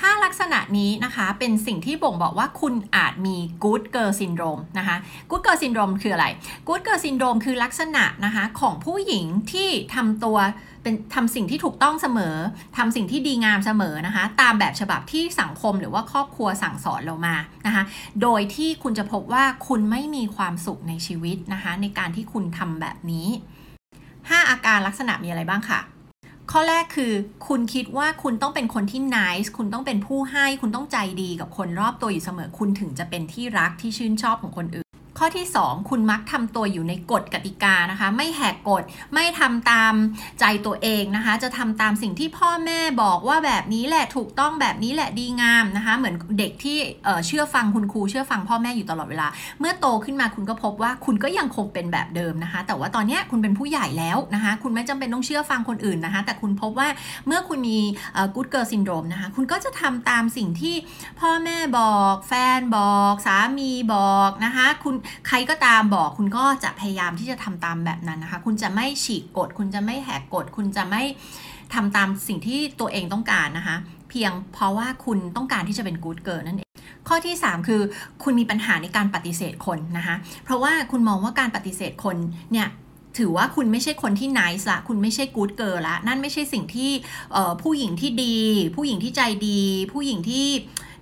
5 ลักษณะนี้นะคะ เป็นสิ่งที่บ่งบอกว่าคุณอาจมี good girl syndrome นะคะ good girl syndrome คืออะไร good girl syndrome คือลักษณะนะคะของผู้หญิงที่ทำตัวเป็นทำสิ่งที่ถูกต้องเสมอทำสิ่งที่ดีงามเสมอนะคะ ตามแบบฉบับที่สังคมหรือว่าครอบครัวสั่งสอนเรามานะคะ โดยที่คุณจะพบว่าคุณไม่มีความสุขในชีวิตนะคะ ในการที่คุณทำแบบนี้ 5 อาการลักษณะมีอะไรบ้างค่ะ ข้อแรกคือคุณคิดว่าคุณต้องเป็นคนที่ nice คุณต้องเป็นผู้ให้ คุณต้องใจดีกับคนรอบตัวอยู่เสมอ คุณถึงจะเป็นที่รักที่ชื่นชอบของคนอื่น ข้อที่ 2 คุณมักทำตัวอยู่ในกฎกติกานะคะ ไม่แหกกฎไม่ทำตามใจตัวเองนะคะ จะทำตามสิ่งที่พ่อแม่บอกว่าแบบนี้แหละถูกต้องแบบนี้แหละดีงามนะคะ เหมือนเด็กที่เชื่อฟังคุณครูเชื่อฟังพ่อแม่อยู่ตลอดเวลา เมื่อโตขึ้นมาคุณก็พบว่าคุณก็ยังคงเป็นแบบเดิมนะคะ แต่ว่าตอนนี้คุณเป็นผู้ใหญ่แล้วนะคะ คุณไม่จำเป็นต้องเชื่อฟังคนอื่นนะคะ แต่คุณพบว่าเมื่อคุณมี good girl syndrome นะคะ คุณก็จะทำตามสิ่งที่พ่อแม่บอก แฟนบอก สามีบอกนะคะ คุณใครก็ตามบอกคุณก็จะพยายามที่จะทำตามแบบนั้นนะคะ คุณจะไม่ฉีกกฎ คุณจะไม่แหกกฎ คุณจะไม่ทำตามสิ่งที่ตัวเองต้องการนะคะ เพียงเพราะว่าคุณต้องการที่จะเป็นกู๊ดเกิร์นั่นเองข้อที่ 3 คือคุณมีปัญหาในการปฏิเสธคนนะคะ เพราะว่าคุณมองว่าการปฏิเสธคนเนี่ยถือว่าคุณไม่ใช่คนที่นิสละคุณไม่ใช่กู๊ดเกิร์ละ นั่นไม่ใช่สิ่งที่ผู้หญิงที่ดี ผู้หญิงที่ใจดี ผู้หญิงที่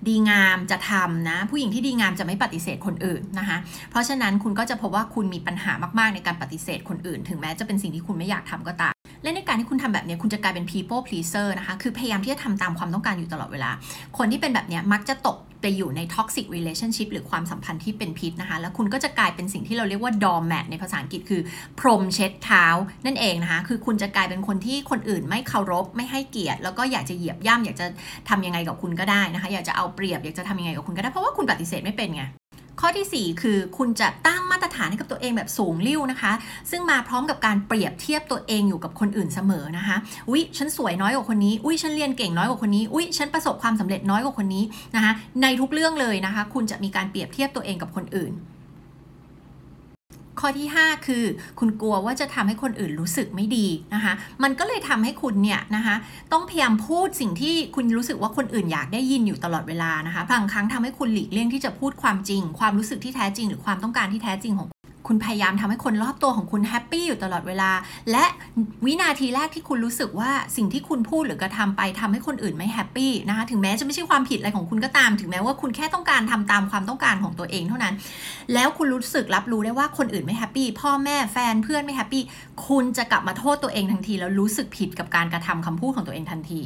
ดีงามจะทำนะ ผู้หญิงที่ดีงามจะไม่ปฏิเสธคนอื่นนะคะ เพราะฉะนั้นคุณก็จะพบว่าคุณมีปัญหามากๆในการปฏิเสธคนอื่น ถึงแม้จะเป็นสิ่งที่คุณไม่อยากทำก็ตามและในการที่คุณทำแบบนี้คุณจะกลายเป็น people pleaser นะคะ คือพยายามที่จะทำตามความต้องการอยู่ตลอดเวลา คนที่เป็นแบบนี้มักจะตก ไปอยู่ใน toxic relationship หรือความสัมพันธ์ที่เป็นพิษนะคะ แล้วคุณก็จะกลายเป็นสิ่งที่เราเรียกว่า doormat ในภาษาอังกฤษคือ พรมเช็ดเท้านั่นเองนะคะ คือคุณจะกลายเป็นคนที่คนอื่นไม่เคารพไม่ให้เกียรติ แล้วก็อยากจะเหยียบย่ำอยากจะทำยังไงกับคุณก็ได้นะคะ อยากจะเอาเปรียบอยากจะทำยังไงกับคุณก็ได้เพราะว่าคุณปฏิเสธไม่เป็นไง ข้อที่ 4 คือคุณจะตั้งมาตรฐานให้กับตัวเองแบบสูงลิ่วนะคะ ซึ่งมาพร้อมกับการเปรียบเทียบตัวเองอยู่กับคนอื่นเสมอนะคะ อุ๊ย ฉันสวยน้อยกว่าคนนี้ อุ๊ย ฉันเรียนเก่งน้อยกว่าคนนี้ อุ๊ย ฉันประสบความสำเร็จน้อยกว่าคนนี้นะคะ ในทุกเรื่องเลยนะคะ คุณจะมีการเปรียบเทียบตัวเองกับคนอื่น ข้อที่ 5 คือ คุณกลัวว่าจะทำให้คนอื่นรู้สึกไม่ดีนะคะ มันก็เลยทำให้คุณเนี่ยนะคะ ต้องพยายามพูดสิ่งที่คุณรู้สึกว่าคนอื่นอยากได้ยินอยู่ตลอดเวลานะคะบางครั้งทำให้คุณหลีกเลี่ยงที่จะพูดความจริง ความรู้สึกที่แท้จริง หรือความต้องการที่แท้จริงของ คุณพยายามทำให้คนรอบตัวของคุณ happy อยู่ตลอดเวลา และวินาทีแรกที่คุณรู้สึกว่าสิ่งที่คุณพูดหรือกระทำไปทำให้คนอื่นไม่ happy นะคะถึงแม้จะไม่ใช่ความผิดอะไรของคุณก็ตาม ถึงแม้ว่าคุณแค่ต้องการทำตามความต้องการของตัวเองเท่านั้น แล้วคุณรู้สึกรับรู้ได้ว่าคนอื่นไม่ happy พ่อแม่แฟนเพื่อนไม่ happy คุณจะกลับมาโทษตัวเองทันทีแล้วรู้สึกผิดกับการกระทำคำพูดของตัวเองทันที